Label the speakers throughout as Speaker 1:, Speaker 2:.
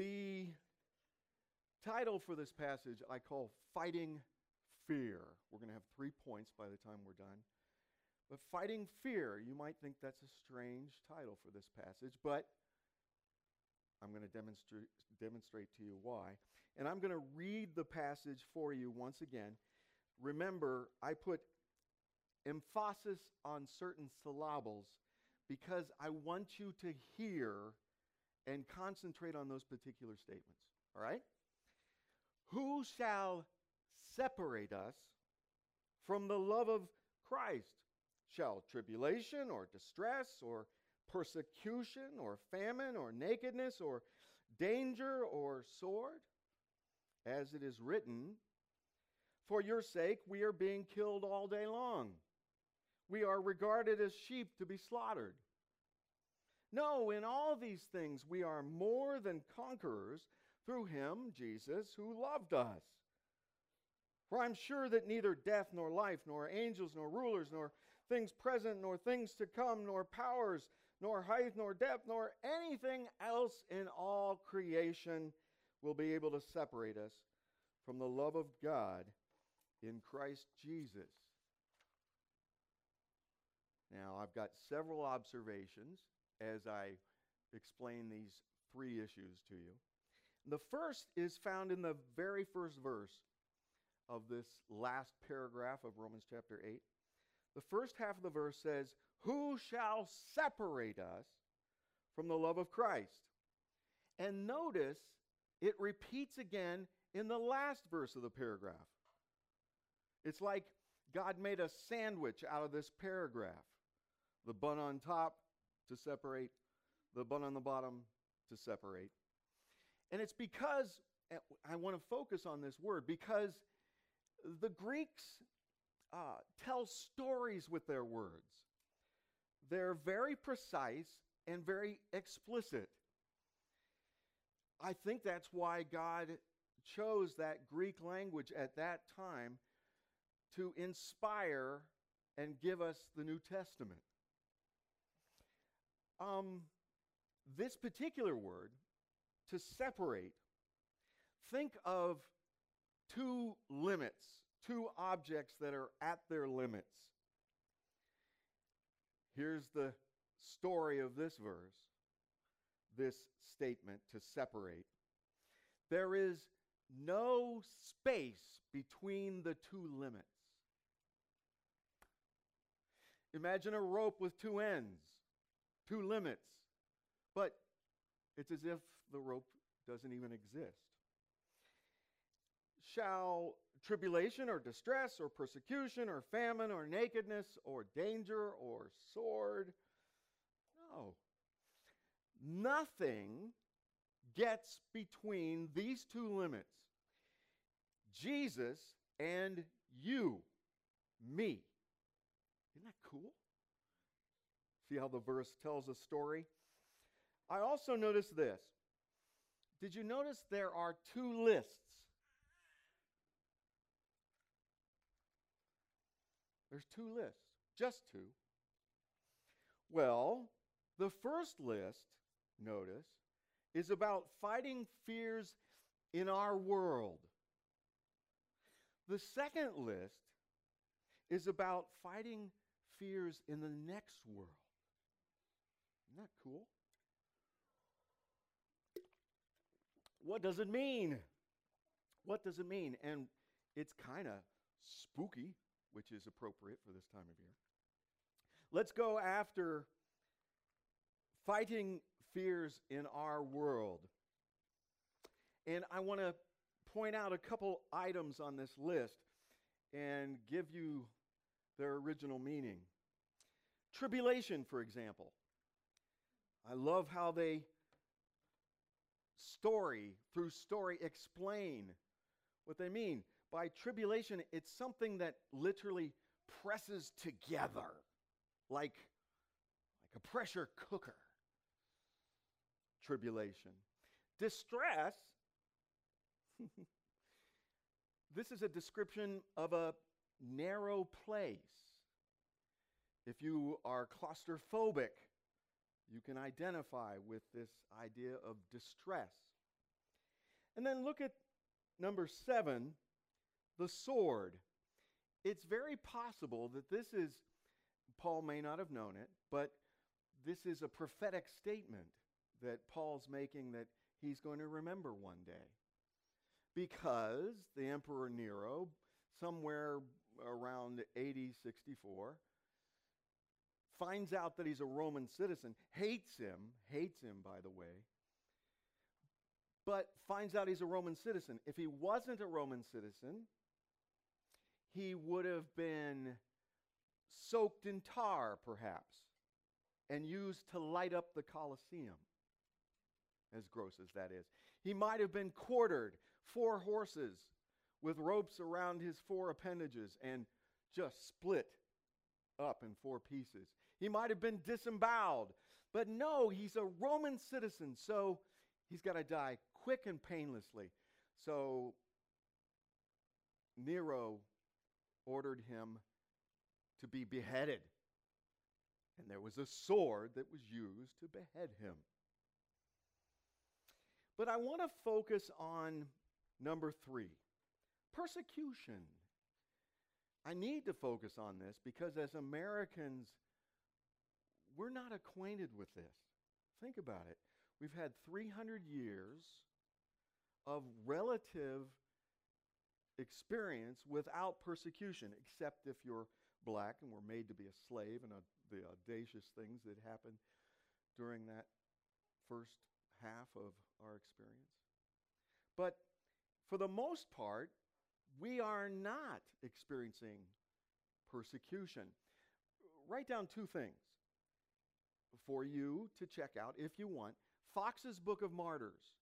Speaker 1: The title for this passage I call Fighting Fear. We're going to have three points by the time we're done. But Fighting Fear, you might think that's a strange title for this passage, but I'm going to demonstrate, demonstrate to you why. And I'm going to read the passage for you once again. Remember, I put emphasis on certain syllables because I want you to hear and concentrate on those particular statements. All right? Who shall separate us from the love of Christ? Shall tribulation or distress or persecution or famine or nakedness or danger or sword? As it is written, For your sake we are being killed all day long. We are regarded as sheep to be slaughtered. No, in all these things we are more than conquerors through him, Jesus, who loved us. For I'm sure that neither death nor life, nor angels, nor rulers, nor things present, nor things to come, nor powers, nor height, nor depth, nor anything else in all creation will be able to separate us from the love of God in Christ Jesus. Now, I've got several observations as I explain these three issues to you. The first is found in the very first verse of this last paragraph of Romans chapter 8. The first half of the verse says, Who shall separate us from the love of Christ? And notice it repeats again in the last verse of the paragraph. It's like God made a sandwich out of this paragraph the bun on top to separate, the bun on the bottom to separate. And it's because I want to focus on this word because the Greeks uh, tell stories with their words. They're very precise and very explicit. I think that's why God chose that Greek language at that time to inspire and give us the New Testament. Um, this particular word, to separate, think of two limits, two objects that are at their limits. Here's the story of this verse, this statement to separate. There is no space between the two limits. Imagine a rope with two ends two limits. But it's as if the rope doesn't even exist. Shall tribulation or distress or persecution or famine or nakedness or danger or sword? No. Nothing gets between these two limits Jesus and you, me. Isn't that cool? See how the verse tells a story? I also noticed this. Did you notice there are two lists? There's two lists, just two. Well, the first list, notice, is about fighting fears in our world. The second list is about fighting fears in the next world. Isn't that cool? What does it mean? What does it mean? And it's kind of spooky, which is appropriate for this time of year. Let's go after fighting fears in our world. And I want to point out a couple items on this list and give you their original meaning. Tribulation, for example. I love how they story through story explain what they mean. By tribulation, it's something that literally presses together like, like a pressure cooker. Tribulation. Distress, this is a description of a narrow place. If you are claustrophobic, you can identify with this idea of distress. And then look at number seven the sword. It's very possible that this is, Paul may not have known it, but this is a prophetic statement that Paul's making that he's going to remember one day. Because the Emperor Nero, somewhere around AD 64, finds out that he's a Roman citizen, hates him, hates him, by the way, but finds out he's a Roman citizen. If he wasn't a Roman citizen, he would have been soaked in tar, perhaps, and used to light up the Colosseum, as gross as that is. He might have been quartered, four horses with ropes around his four appendages, and just split up in four pieces. He might have been disemboweled, but no, he's a Roman citizen, so he's got to die quick and painlessly. So Nero ordered him to be beheaded. And there was a sword that was used to behead him. But I want to focus on number three persecution. I need to focus on this because as Americans, we're not acquainted with this. Think about it. We've had 300 years of relative experience without persecution, except if you're black and were made to be a slave and the audacious things that happened during that first half of our experience. But for the most part, we are not experiencing persecution. Write down two things for you to check out if you want. Foxe's Book of Martyrs.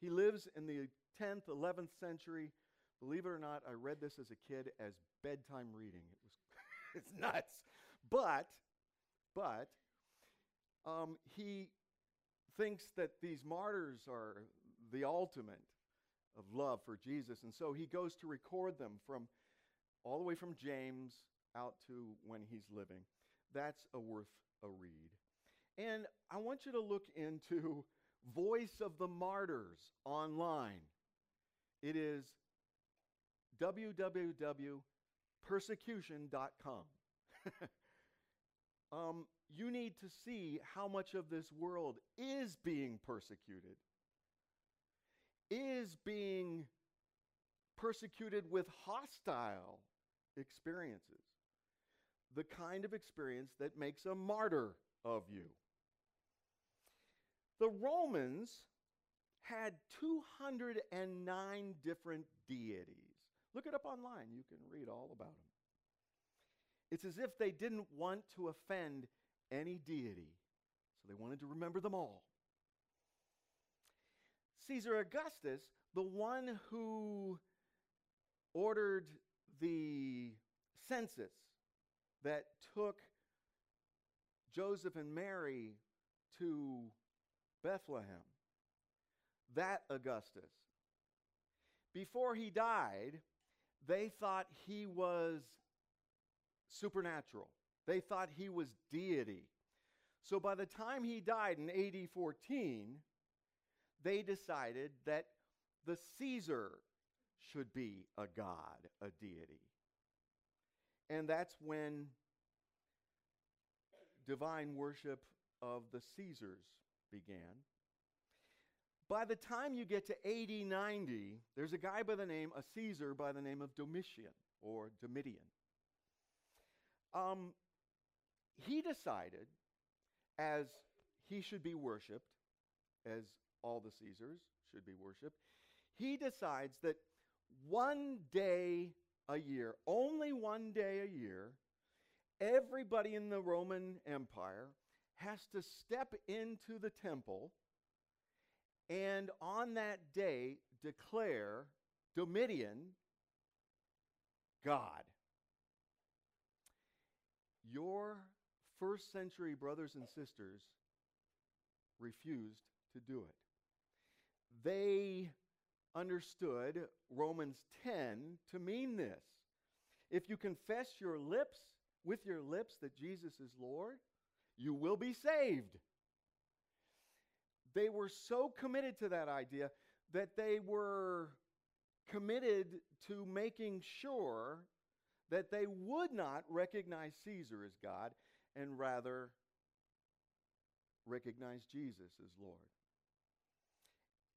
Speaker 1: He lives in the 10th, 11th century. Believe it or not, I read this as a kid as bedtime reading. It was it's nuts. But, but, um, he thinks that these martyrs are the ultimate of love for Jesus. And so he goes to record them from all the way from James out to when he's living. That's a worth a read. And I want you to look into Voice of the Martyrs online. It is www.persecution.com. um, you need to see how much of this world is being persecuted, is being persecuted with hostile experiences, the kind of experience that makes a martyr of you. The Romans had 209 different deities. Look it up online, you can read all about them. It's as if they didn't want to offend any deity, so they wanted to remember them all. Caesar Augustus, the one who ordered the census that took Joseph and Mary to Bethlehem, that Augustus, before he died, they thought he was supernatural. They thought he was deity. So by the time he died in AD 14, they decided that the Caesar should be a god, a deity. And that's when divine worship of the Caesars began. By the time you get to AD 90, there's a guy by the name, a Caesar by the name of Domitian or Domitian. Um, he decided, as he should be worshiped, as all the Caesars should be worshiped, he decides that one day a year, only one day a year, everybody in the Roman Empire has to step into the temple and on that day declare Domitian God. Your first century brothers and sisters refused to do it. They understood Romans 10 to mean this. If you confess your lips with your lips that Jesus is Lord, you will be saved. They were so committed to that idea that they were committed to making sure that they would not recognize Caesar as God and rather recognize Jesus as Lord.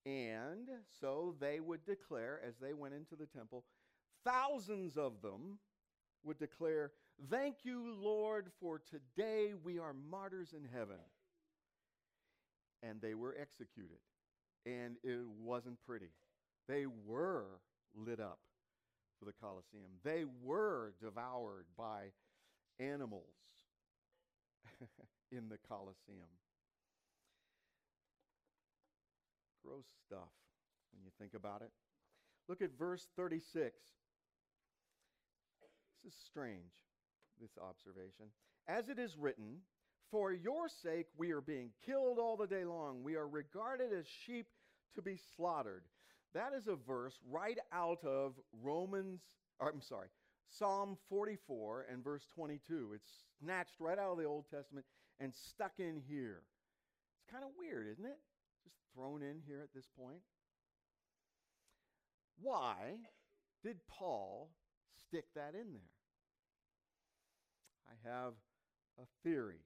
Speaker 1: And so they would declare, as they went into the temple, thousands of them would declare, Thank you, Lord, for today we are martyrs in heaven. And they were executed. And it wasn't pretty. They were lit up for the Colosseum, they were devoured by animals in the Colosseum. Gross stuff when you think about it. Look at verse 36. This is strange, this observation. As it is written, For your sake we are being killed all the day long. We are regarded as sheep to be slaughtered. That is a verse right out of Romans, or, I'm sorry, Psalm 44 and verse 22. It's snatched right out of the Old Testament and stuck in here. It's kind of weird, isn't it? Just thrown in here at this point. Why did Paul stick that in there? I have a theory.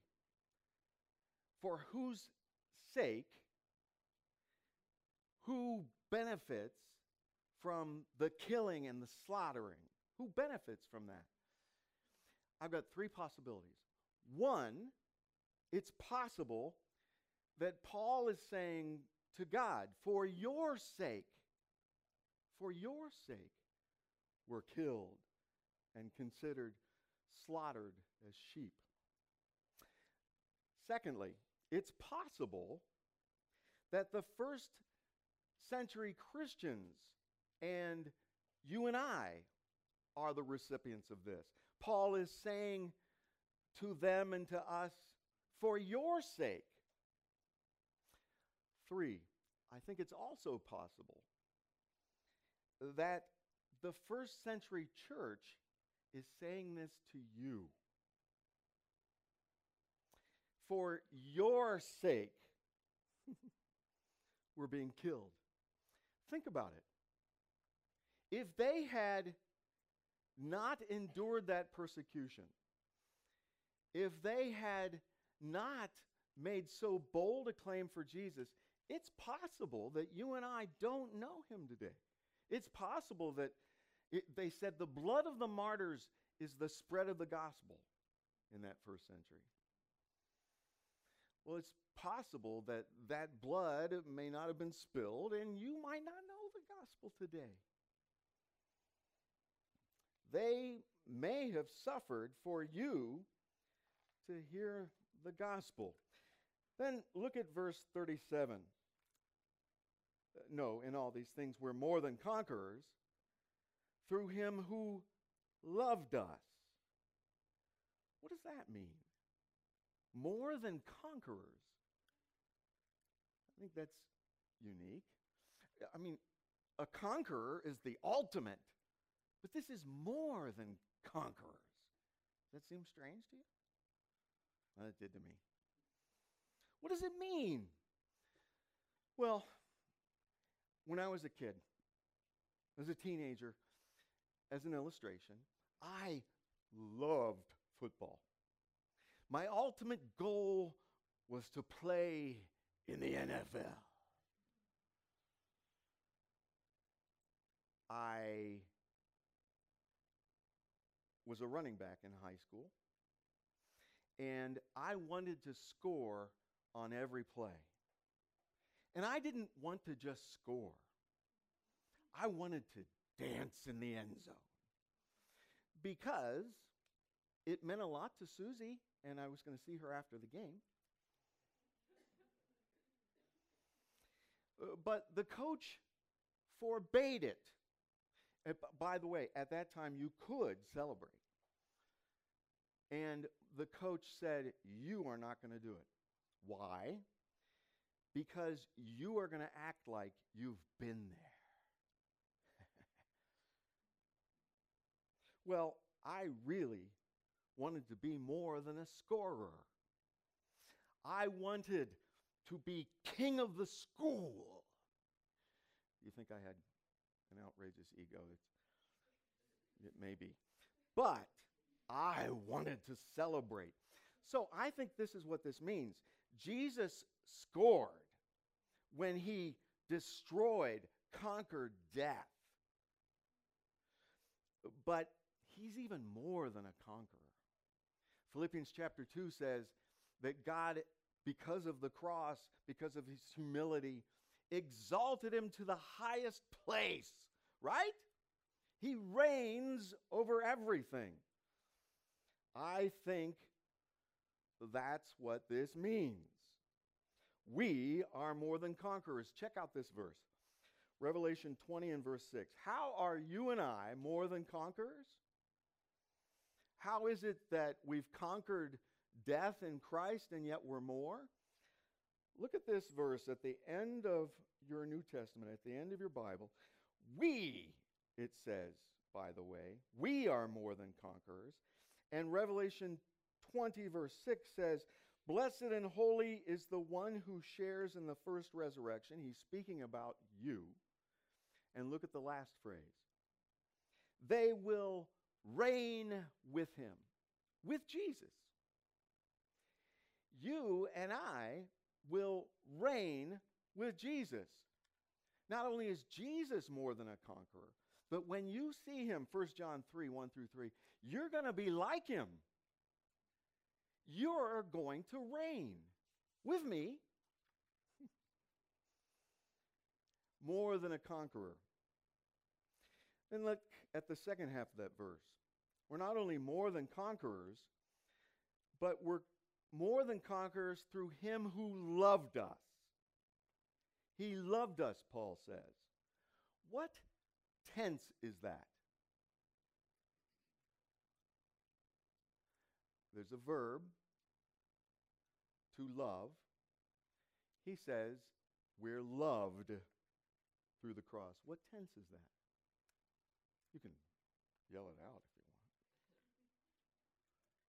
Speaker 1: For whose sake, who benefits from the killing and the slaughtering? Who benefits from that? I've got three possibilities. One, it's possible that Paul is saying to God, for your sake, for your sake, we're killed and considered slaughtered as sheep. Secondly, it's possible that the first century Christians and you and I are the recipients of this. Paul is saying to them and to us, for your sake. Three, I think it's also possible that the first century church is saying this to you. For your sake, we're being killed. Think about it. If they had not endured that persecution, if they had not made so bold a claim for Jesus, it's possible that you and I don't know him today. It's possible that it, they said the blood of the martyrs is the spread of the gospel in that first century. Well, it's possible that that blood may not have been spilled and you might not know the gospel today. They may have suffered for you to hear the gospel. Then look at verse 37. Uh, no, in all these things we're more than conquerors through him who loved us. What does that mean? More than conquerors. I think that's unique. I mean, a conqueror is the ultimate, but this is more than conquerors. Does that seem strange to you? Well, it did to me. What does it mean? Well, when I was a kid, as a teenager, as an illustration, I loved football. My ultimate goal was to play in the NFL. I was a running back in high school, and I wanted to score on every play. And I didn't want to just score, I wanted to dance in the end zone because it meant a lot to Susie, and I was going to see her after the game. Uh, but the coach forbade it. Uh, by the way, at that time you could celebrate. And the coach said, You are not going to do it. Why? Because you are going to act like you've been there. well, I really wanted to be more than a scorer. I wanted to be king of the school. You think I had an outrageous ego. It's, it may be. But I wanted to celebrate. So I think this is what this means. Jesus scored when he destroyed, conquered death. But he's even more than a conqueror. Philippians chapter 2 says that God, because of the cross, because of his humility, exalted him to the highest place, right? He reigns over everything. I think that's what this means. We are more than conquerors. Check out this verse Revelation 20 and verse 6. How are you and I more than conquerors? How is it that we've conquered death in Christ and yet we're more? Look at this verse at the end of your New Testament, at the end of your Bible. We, it says, by the way, we are more than conquerors. And Revelation 20, verse 6 says, Blessed and holy is the one who shares in the first resurrection. He's speaking about you. And look at the last phrase. They will reign with him, with Jesus. You and I will reign with Jesus. Not only is Jesus more than a conqueror, but when you see him, 1 John 3 1 through 3, you're going to be like him. You're going to reign with me more than a conqueror. Then look at the second half of that verse. We're not only more than conquerors, but we're more than conquerors through him who loved us. He loved us, Paul says. What tense is that? There's a verb to love. He says, We're loved through the cross. What tense is that? You can yell it out.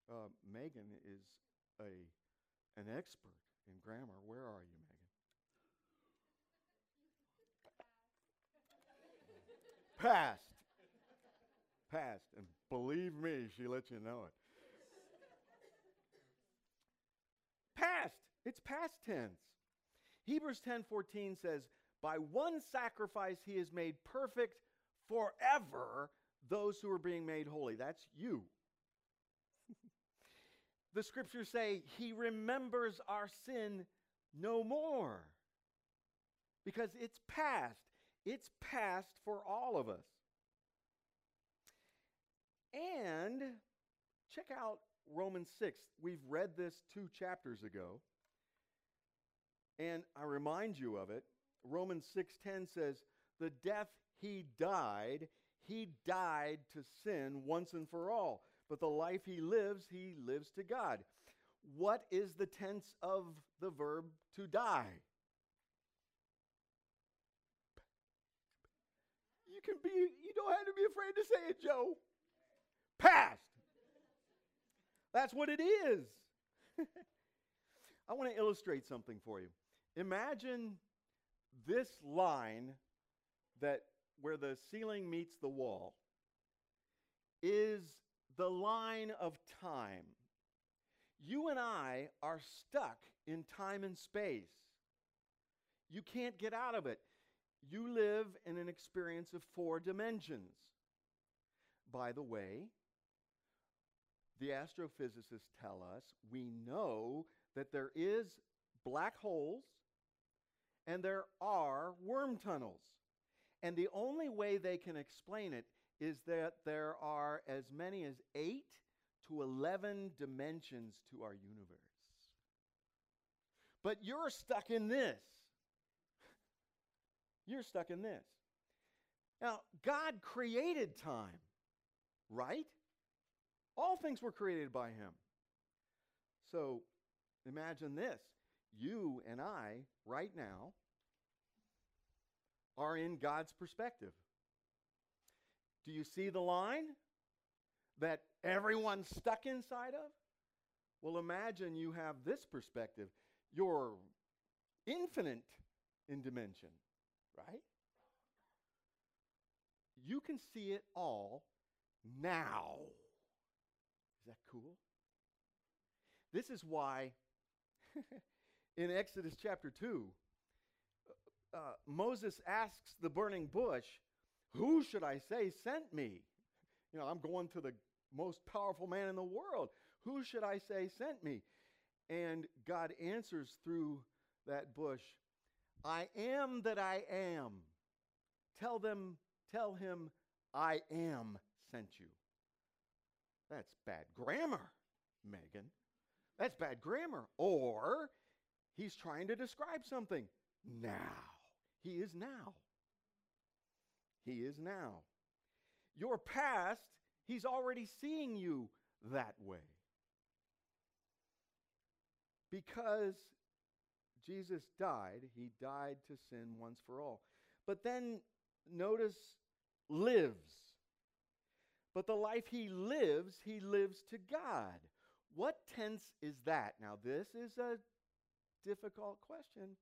Speaker 1: Uh, Megan is a, an expert in grammar. Where are you, Megan? Past. Past. And believe me, she lets you know it. past. It's past tense. Hebrews 10:14 says, "By one sacrifice he has made perfect forever those who are being made holy." That's you. The scriptures say he remembers our sin no more. Because it's past. It's past for all of us. And check out Romans 6. We've read this two chapters ago. And I remind you of it. Romans 6:10 says, "The death he died, he died to sin once and for all. But the life he lives, he lives to God." What is the tense of the verb to die? You can be you don't have to be afraid to say it, Joe. Past. That's what it is. I want to illustrate something for you. Imagine this line that where the ceiling meets the wall is the line of time. You and I are stuck in time and space. You can't get out of it. You live in an experience of four dimensions. By the way, the astrophysicists tell us we know that there is black holes and there are worm tunnels. And the only way they can explain it is that there are as many as 8 to 11 dimensions to our universe. But you're stuck in this. You're stuck in this. Now, God created time, right? All things were created by him. So imagine this you and I, right now, are in God's perspective. Do you see the line that everyone's stuck inside of? Well, imagine you have this perspective. You're infinite in dimension, right? you can see it all now. Is that cool? This is why in Exodus chapter 2, uh, Moses asks the burning bush, Who should I say sent me? You know, I'm going to the most powerful man in the world. Who should I say sent me? And God answers through that bush, I am that I am. Tell them, tell him, I am sent you. That's bad grammar, Megan. That's bad grammar. Or he's trying to describe something. Now. He is now. He is now. Your past, he's already seeing you that way. Because Jesus died, he died to sin once for all. But then notice lives. But the life he lives, he lives to God. What tense is that? Now, this is a difficult question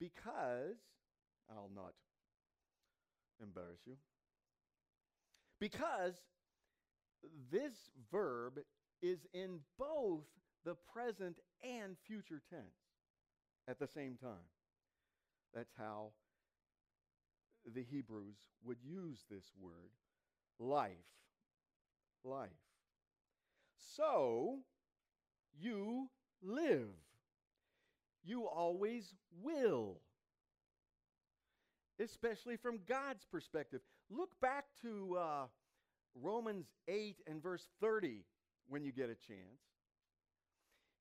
Speaker 1: because, I'll not embarrass you, because this verb is in both the present and future tense at the same time. That's how the Hebrews would use this word life. Life. So you live. You always will. Especially from God's perspective. Look back to uh, Romans 8 and verse 30 when you get a chance.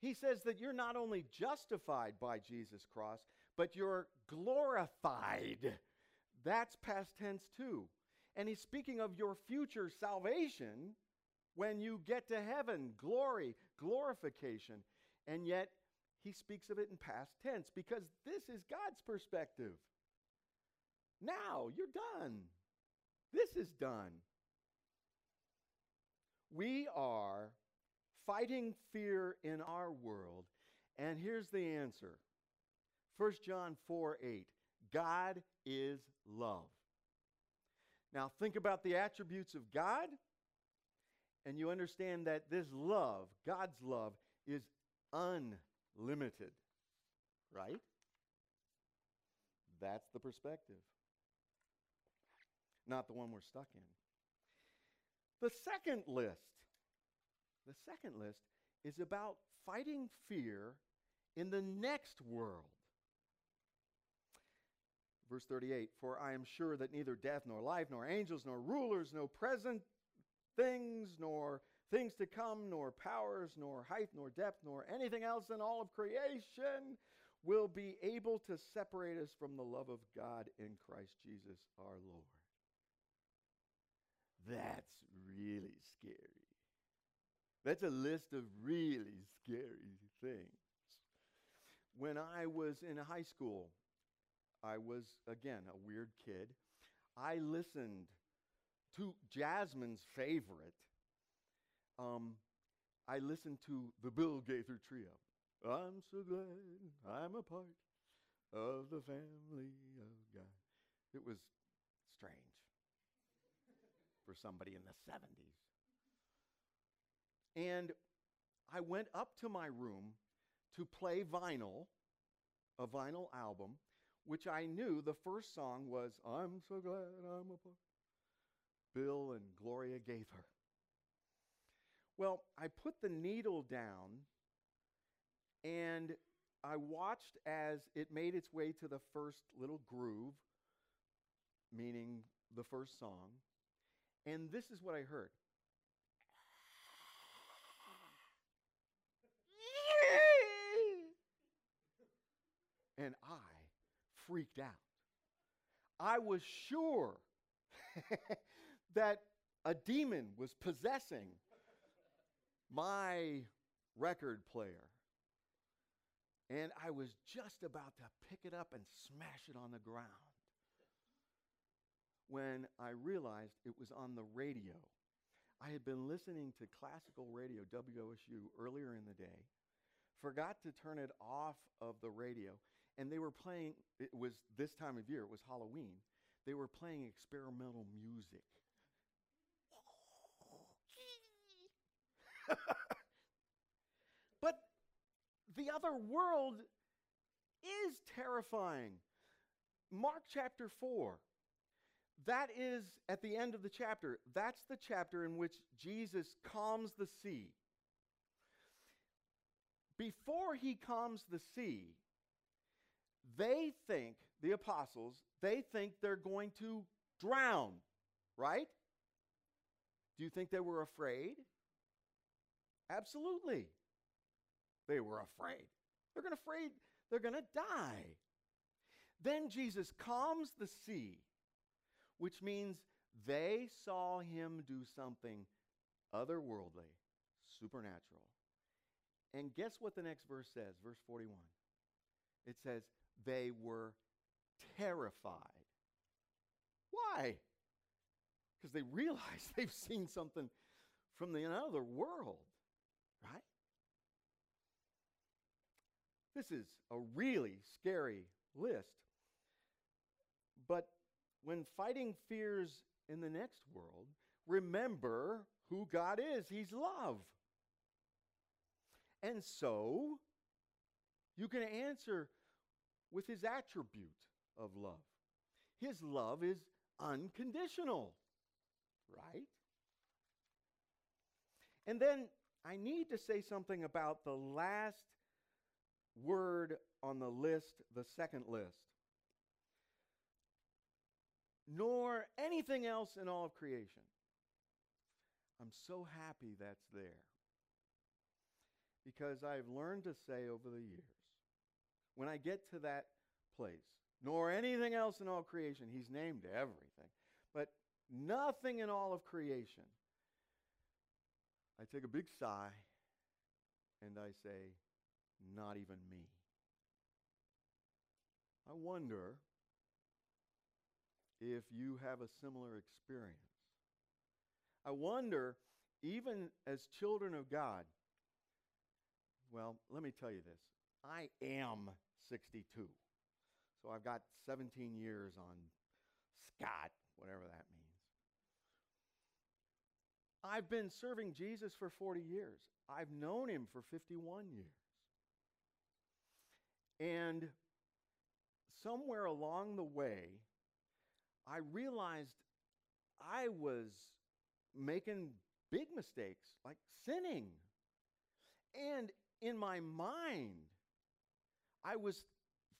Speaker 1: He says that you're not only justified by Jesus' cross, but you're glorified. That's past tense too. And he's speaking of your future salvation when you get to heaven, glory, glorification. And yet, he speaks of it in past tense because this is God's perspective. Now, you're done. This is done. We are fighting fear in our world, and here's the answer 1 John 4 8. God is love. Now, think about the attributes of God, and you understand that this love, God's love, is unlimited, right? That's the perspective, not the one we're stuck in. The second list, the second list is about fighting fear in the next world. Verse 38 For I am sure that neither death, nor life, nor angels, nor rulers, nor present things, nor things to come, nor powers, nor height, nor depth, nor anything else in all of creation will be able to separate us from the love of God in Christ Jesus our Lord. That's really scary. That's a list of really scary things. When I was in high school, I was, again, a weird kid. I listened to Jasmine's favorite. Um, I listened to the Bill Gaither Trio. I'm so glad I'm a part of the family of God. It was for somebody in the 70s. And I went up to my room to play vinyl, a vinyl album, which I knew the first song was I'm so glad I'm a part. Bill and Gloria Gaither. Well, I put the needle down and I watched as it made its way to the first little groove, meaning the first song. And this is what I heard. And I freaked out. I was sure that a demon was possessing my record player. And I was just about to pick it up and smash it on the ground when I realized it was on the radio. I had been listening to classical radio, WOSU, earlier in the day, forgot to turn it off of the radio, and they were playing, it was this time of year, it was Halloween. they were playing experimental music. but the other world is terrifying. Mark chapter 4. That is at the end of the chapter. That's the chapter in which Jesus calms the sea. Before he calms the sea, they think, the apostles, they think they're going to drown, right? Do you think they were afraid? Absolutely. They were afraid. They're going to afraid they're going to die. Then Jesus calms the sea, which means they saw him do something otherworldly, supernatural. And guess what the next verse says? Verse 41. It says, they were terrified. Why? Because they realize they've seen something from the other world, right? This is a really scary list. When fighting fears in the next world, remember who God is. He's love. And so, you can answer with his attribute of love. His love is unconditional, right? And then I need to say something about the last word on the list, the second list. Nor anything else in all of creation. I'm so happy that's there. Because I've learned to say over the years, when I get to that place, nor anything else in all creation, he's named everything, but nothing in all of creation, I take a big sigh and I say, not even me. I wonder if you have a similar experience. I wonder, even as children of God, well, let me tell you this. I am 62. So I've got 17 years on Scott, whatever that means. I've been serving Jesus for 40 years. I've known him for 51 years. And somewhere along the way, I realized I was making big mistakes, like sinning. And in my mind, I was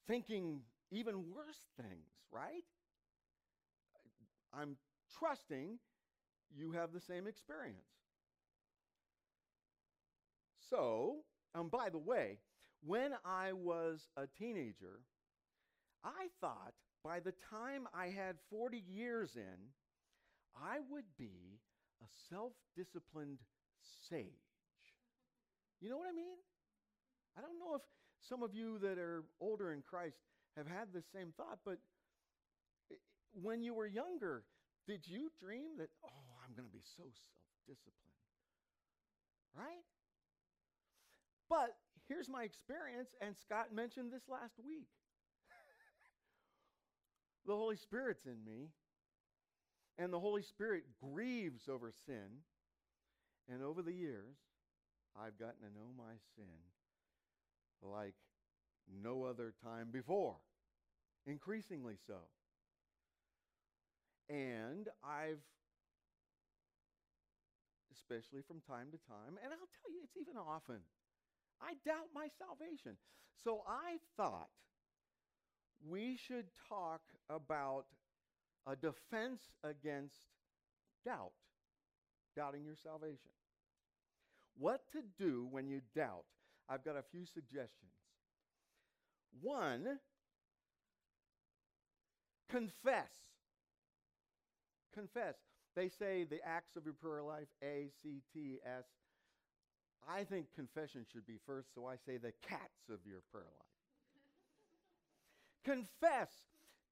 Speaker 1: thinking even worse things, right? I'm trusting you have the same experience. So, and by the way, when I was a teenager, I thought by the time I had 40 years in, I would be a self disciplined sage. You know what I mean? I don't know if some of you that are older in Christ have had the same thought, but when you were younger, did you dream that, oh, I'm going to be so self disciplined? Right? But here's my experience, and Scott mentioned this last week. The Holy Spirit's in me, and the Holy Spirit grieves over sin. And over the years, I've gotten to know my sin like no other time before, increasingly so. And I've, especially from time to time, and I'll tell you, it's even often, I doubt my salvation. So I thought we should talk about a defense against doubt, doubting your salvation. What to do when you doubt. I've got a few suggestions. One, confess. Confess. They say the acts of your prayer life, A, C, T, S. I think confession should be first, so I say the cats of your prayer life. Confess.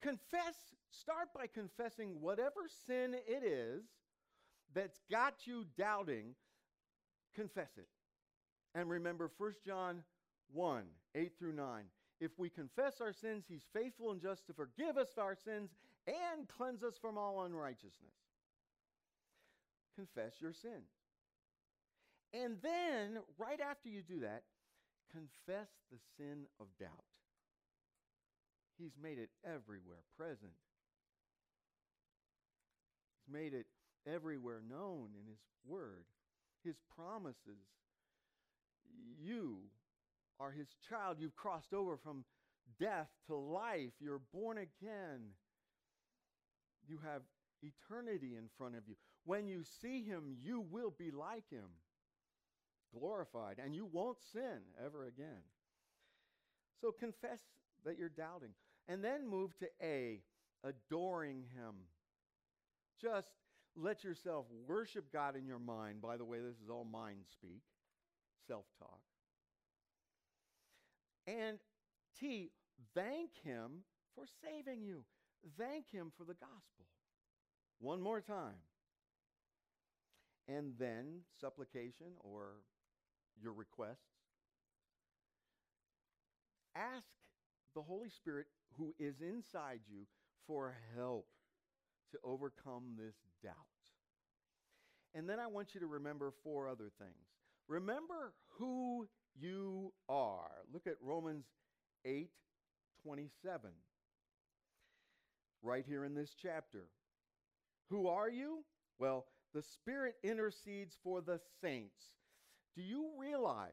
Speaker 1: Confess. Start by confessing whatever sin it is that's got you doubting, confess it. And remember 1 John 1 8 through 9. if we confess our sins, he's faithful and just to forgive us our sins and cleanse us from all unrighteousness. Confess your sin. And then, right after you do that, confess the sin of doubt. He's made it everywhere present. He's made it everywhere known in His Word, His promises. You are His child. You've crossed over from death to life. You're born again. You have eternity in front of you. When you see Him, you will be like Him, glorified, and you won't sin ever again. So confess that you're doubting. And then move to A, adoring Him. Just let yourself worship God in your mind. By the way, this is all mind speak, self talk. And T, thank Him for saving you. Thank Him for the gospel. One more time. And then supplication or your requests. Ask the Holy Spirit who is inside you for help to overcome this doubt. And then I want you to remember four other things. Remember who you are. Look at Romans 8 27. Right here in this chapter. Who are you? Well, the Spirit intercedes for the saints. Do you realize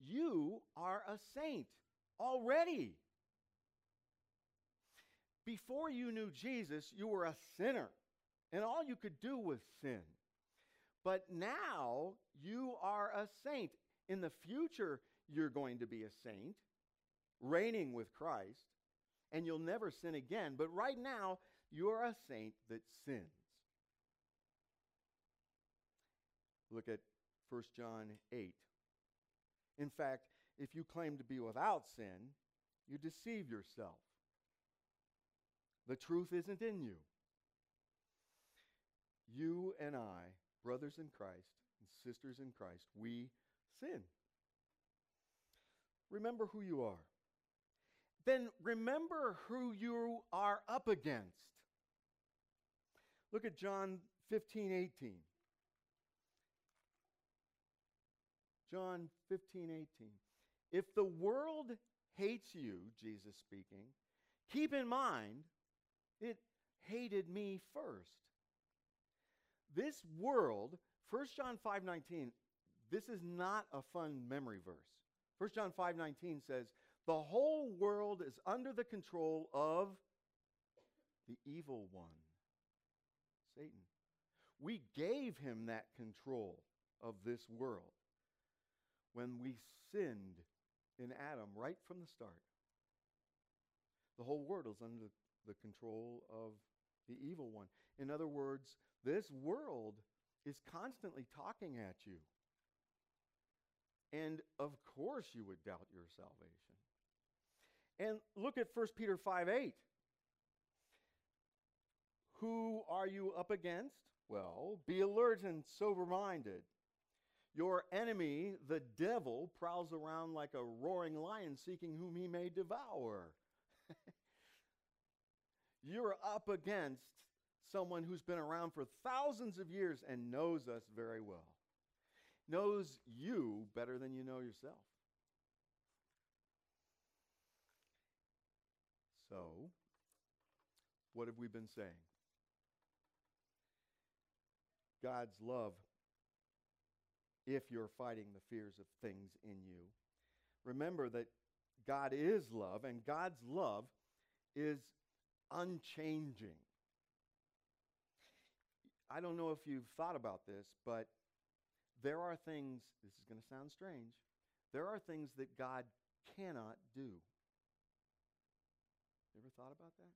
Speaker 1: you are a saint already? Before you knew Jesus, you were a sinner, and all you could do was sin. But now you are a saint. In the future, you're going to be a saint, reigning with Christ, and you'll never sin again. But right now, you're a saint that sins. Look at 1 John 8. In fact, if you claim to be without sin, you deceive yourself. The truth isn't in you. You and I, brothers in Christ and sisters in Christ, we sin. Remember who you are. Then remember who you are up against. Look at John 15, 18. John 15, 18. If the world hates you, Jesus speaking, keep in mind it hated me first. This world, 1 John 5:19, this is not a fun memory verse. 1 John 5:19 says, "The whole world is under the control of the evil one, Satan. We gave him that control of this world when we sinned in Adam right from the start. The whole world is under the control of the evil one. In other words, this world is constantly talking at you. And of course, you would doubt your salvation. And look at 1 Peter 5 8. Who are you up against? Well, be alert and sober minded. Your enemy, the devil, prowls around like a roaring lion seeking whom he may devour. You're up against someone who's been around for thousands of years and knows us very well, knows you better than you know yourself. So, what have we been saying? God's love, if you're fighting the fears of things in you. Remember that God is love, and God's love is unchanging. I don't know if you've thought about this, but there are things, this is going to sound strange, there are things that God cannot do. You ever thought about that?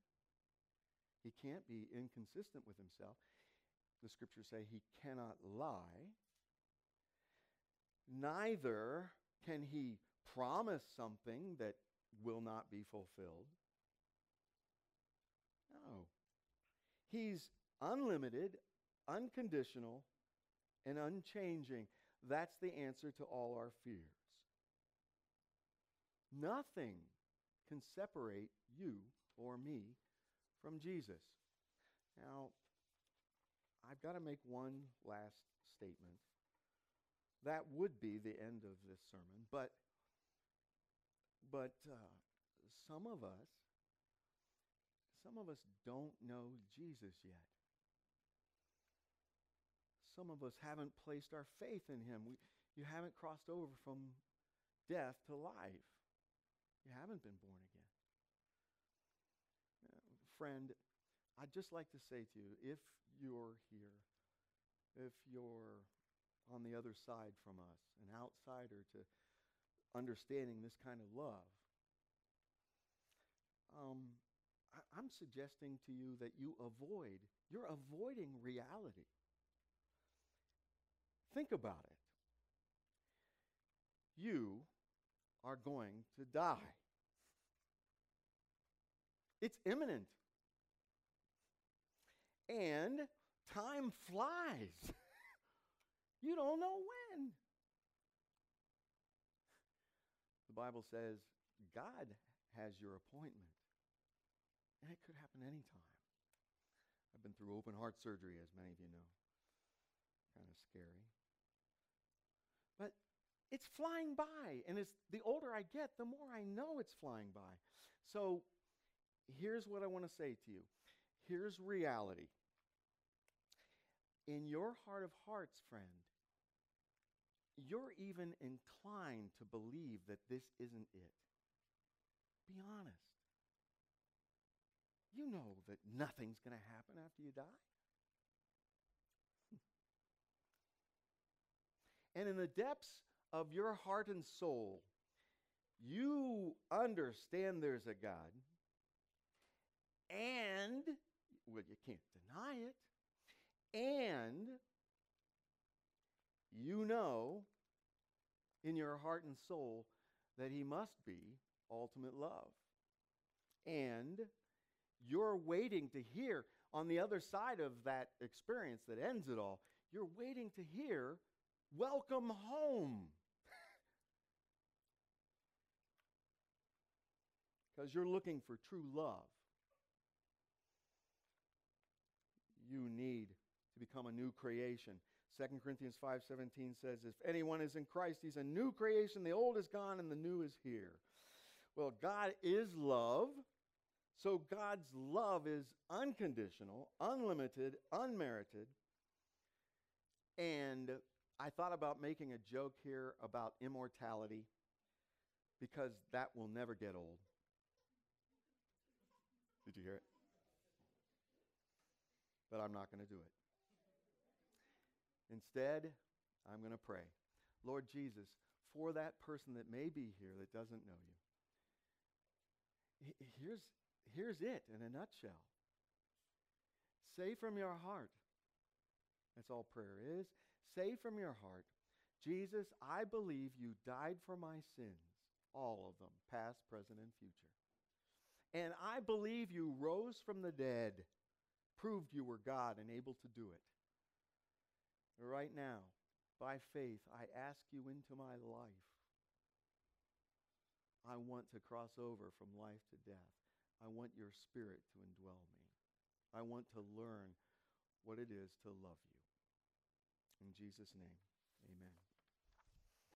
Speaker 1: He can't be inconsistent with himself. The scriptures say he cannot lie. Neither can he promise something that will not be fulfilled. No. He's unlimited, unconditional, and unchanging. That's the answer to all our fears. Nothing can separate you or me from Jesus. Now, I've got to make one last statement. That would be the end of this sermon, but but uh, some of us some of us don't know Jesus yet. Some of us haven't placed our faith in him. We, you haven't crossed over from death to life. You haven't been born again. Friend, I'd just like to say to you if you're here, if you're on the other side from us, an outsider to understanding this kind of love, um, I, I'm suggesting to you that you avoid, you're avoiding reality. Think about it. You are going to die. It's imminent. And time flies. you don't know when. The Bible says God has your appointment. And it could happen anytime. I've been through open heart surgery, as many of you know. Kind of scary. But it's flying by. And it's, the older I get, the more I know it's flying by. So here's what I want to say to you here's reality. In your heart of hearts, friend, you're even inclined to believe that this isn't it. Be honest. You know that nothing's going to happen after you die. and in the depths of your heart and soul, you understand there's a God, and, well, you can't deny it, and you know in your heart and soul that He must be ultimate love. And you're waiting to hear on the other side of that experience that ends it all, you're waiting to hear, Welcome home. Because you're looking for true love. You need to become a new creation. 2 Corinthians 5:17 says if anyone is in Christ he's a new creation the old is gone and the new is here. Well, God is love. So God's love is unconditional, unlimited, unmerited. And I thought about making a joke here about immortality because that will never get old. Did you hear it? But I'm not going to do it. Instead, I'm going to pray. Lord Jesus, for that person that may be here that doesn't know you, here's, here's it in a nutshell. Say from your heart, that's all prayer is. Say from your heart, Jesus, I believe you died for my sins, all of them, past, present, and future. And I believe you rose from the dead, proved you were God and able to do it. Right now, by faith, I ask you into my life. I want to cross over from life to death. I want your spirit to indwell me. I want to learn what it is to love you. In Jesus' name, amen.